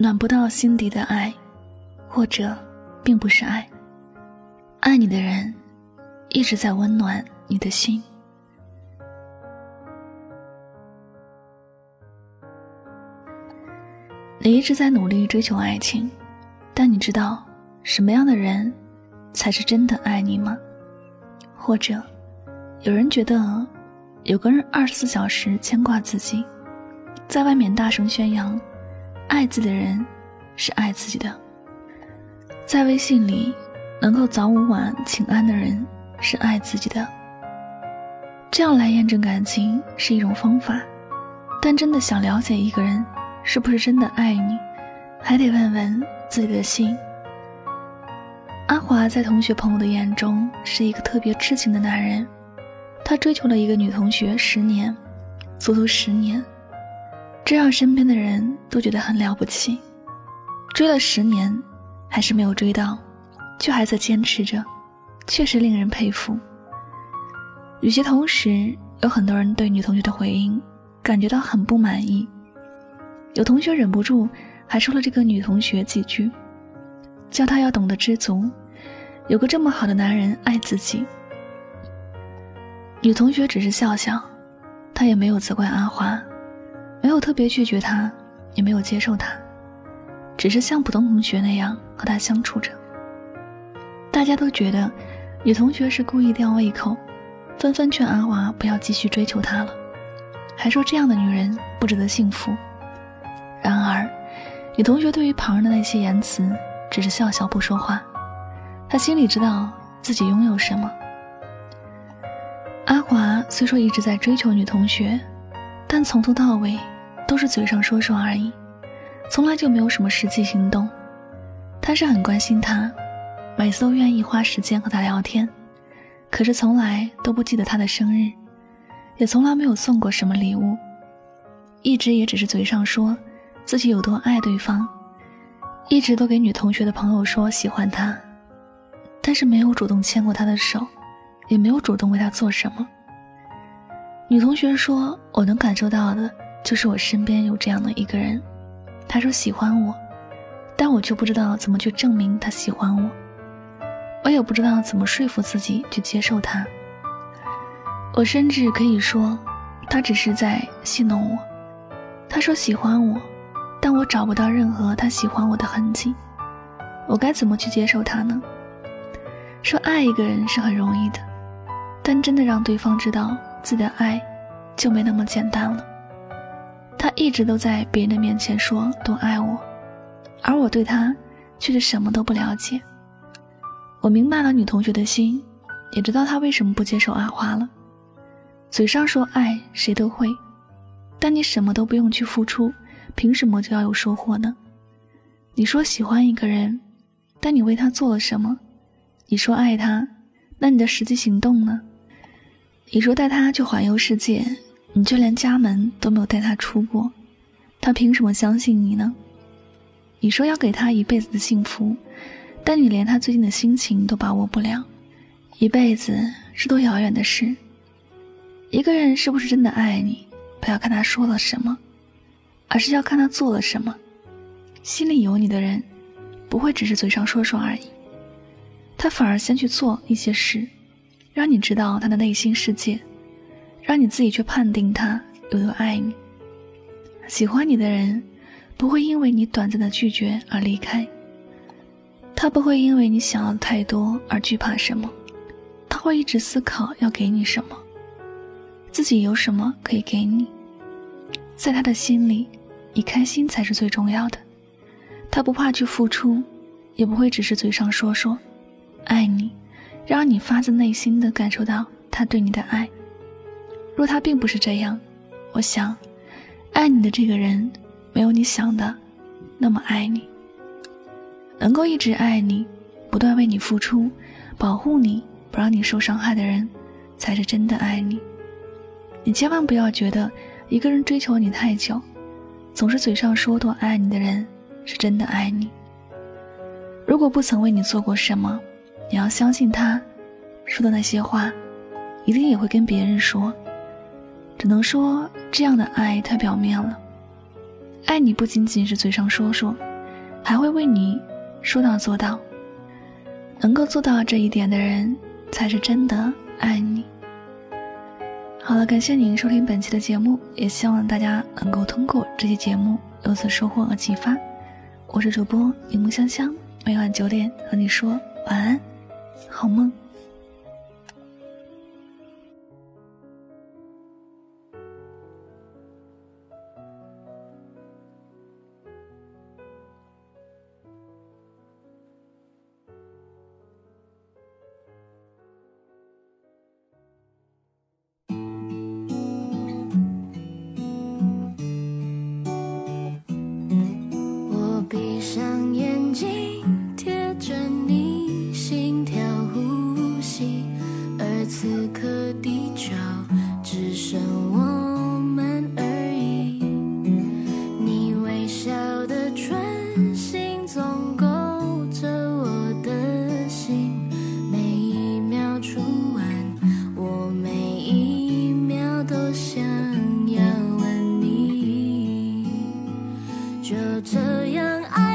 暖不到心底的爱，或者并不是爱。爱你的人，一直在温暖你的心。你一直在努力追求爱情，但你知道什么样的人才是真的爱你吗？或者，有人觉得有个人二十四小时牵挂自己，在外面大声宣扬爱自己的人是爱自己的，在微信里能够早午晚请安的人是爱自己的。这样来验证感情是一种方法，但真的想了解一个人。是不是真的爱你，还得问问自己的心。阿华在同学朋友的眼中是一个特别痴情的男人，他追求了一个女同学十年，足足十年，这让身边的人都觉得很了不起。追了十年，还是没有追到，却还在坚持着，确实令人佩服。与其同时，有很多人对女同学的回应感觉到很不满意。有同学忍不住，还说了这个女同学几句，叫她要懂得知足，有个这么好的男人爱自己。女同学只是笑笑，她也没有责怪阿花，没有特别拒绝他，也没有接受他，只是像普通同学那样和他相处着。大家都觉得女同学是故意吊胃口，纷纷劝阿华不要继续追求她了，还说这样的女人不值得幸福。然而，女同学对于旁人的那些言辞，只是笑笑不说话。她心里知道自己拥有什么。阿华虽说一直在追求女同学，但从头到尾都是嘴上说说而已，从来就没有什么实际行动。他是很关心她，每次都愿意花时间和她聊天，可是从来都不记得她的生日，也从来没有送过什么礼物，一直也只是嘴上说。自己有多爱对方，一直都给女同学的朋友说喜欢她，但是没有主动牵过她的手，也没有主动为她做什么。女同学说：“我能感受到的，就是我身边有这样的一个人。”他说喜欢我，但我却不知道怎么去证明他喜欢我，我也不知道怎么说服自己去接受他。我甚至可以说，他只是在戏弄我。他说喜欢我。但我找不到任何他喜欢我的痕迹，我该怎么去接受他呢？说爱一个人是很容易的，但真的让对方知道自己的爱，就没那么简单了。他一直都在别人的面前说多爱我，而我对他却是什么都不了解。我明白了女同学的心，也知道她为什么不接受阿花了。嘴上说爱谁都会，但你什么都不用去付出。凭什么就要有收获呢？你说喜欢一个人，但你为他做了什么？你说爱他，那你的实际行动呢？你说带他去环游世界，你却连家门都没有带他出过，他凭什么相信你呢？你说要给他一辈子的幸福，但你连他最近的心情都把握不了，一辈子是多遥远的事。一个人是不是真的爱你，不要看他说了什么。而是要看他做了什么，心里有你的人，不会只是嘴上说说而已，他反而先去做一些事，让你知道他的内心世界，让你自己去判定他有多爱你。喜欢你的人，不会因为你短暂的拒绝而离开，他不会因为你想要的太多而惧怕什么，他会一直思考要给你什么，自己有什么可以给你，在他的心里。你开心才是最重要的，他不怕去付出，也不会只是嘴上说说爱你，让你发自内心的感受到他对你的爱。若他并不是这样，我想，爱你的这个人没有你想的那么爱你。能够一直爱你，不断为你付出，保护你不让你受伤害的人，才是真的爱你。你千万不要觉得一个人追求你太久。总是嘴上说多爱你的人，是真的爱你。如果不曾为你做过什么，你要相信他说的那些话，一定也会跟别人说。只能说这样的爱太表面了。爱你不仅仅是嘴上说说，还会为你说到做到。能够做到这一点的人，才是真的爱你。好了，感谢您收听本期的节目，也希望大家能够通过这期节目有所收获和启发。我是主播柠檬香香，每晚九点和你说晚安，好梦。就这样爱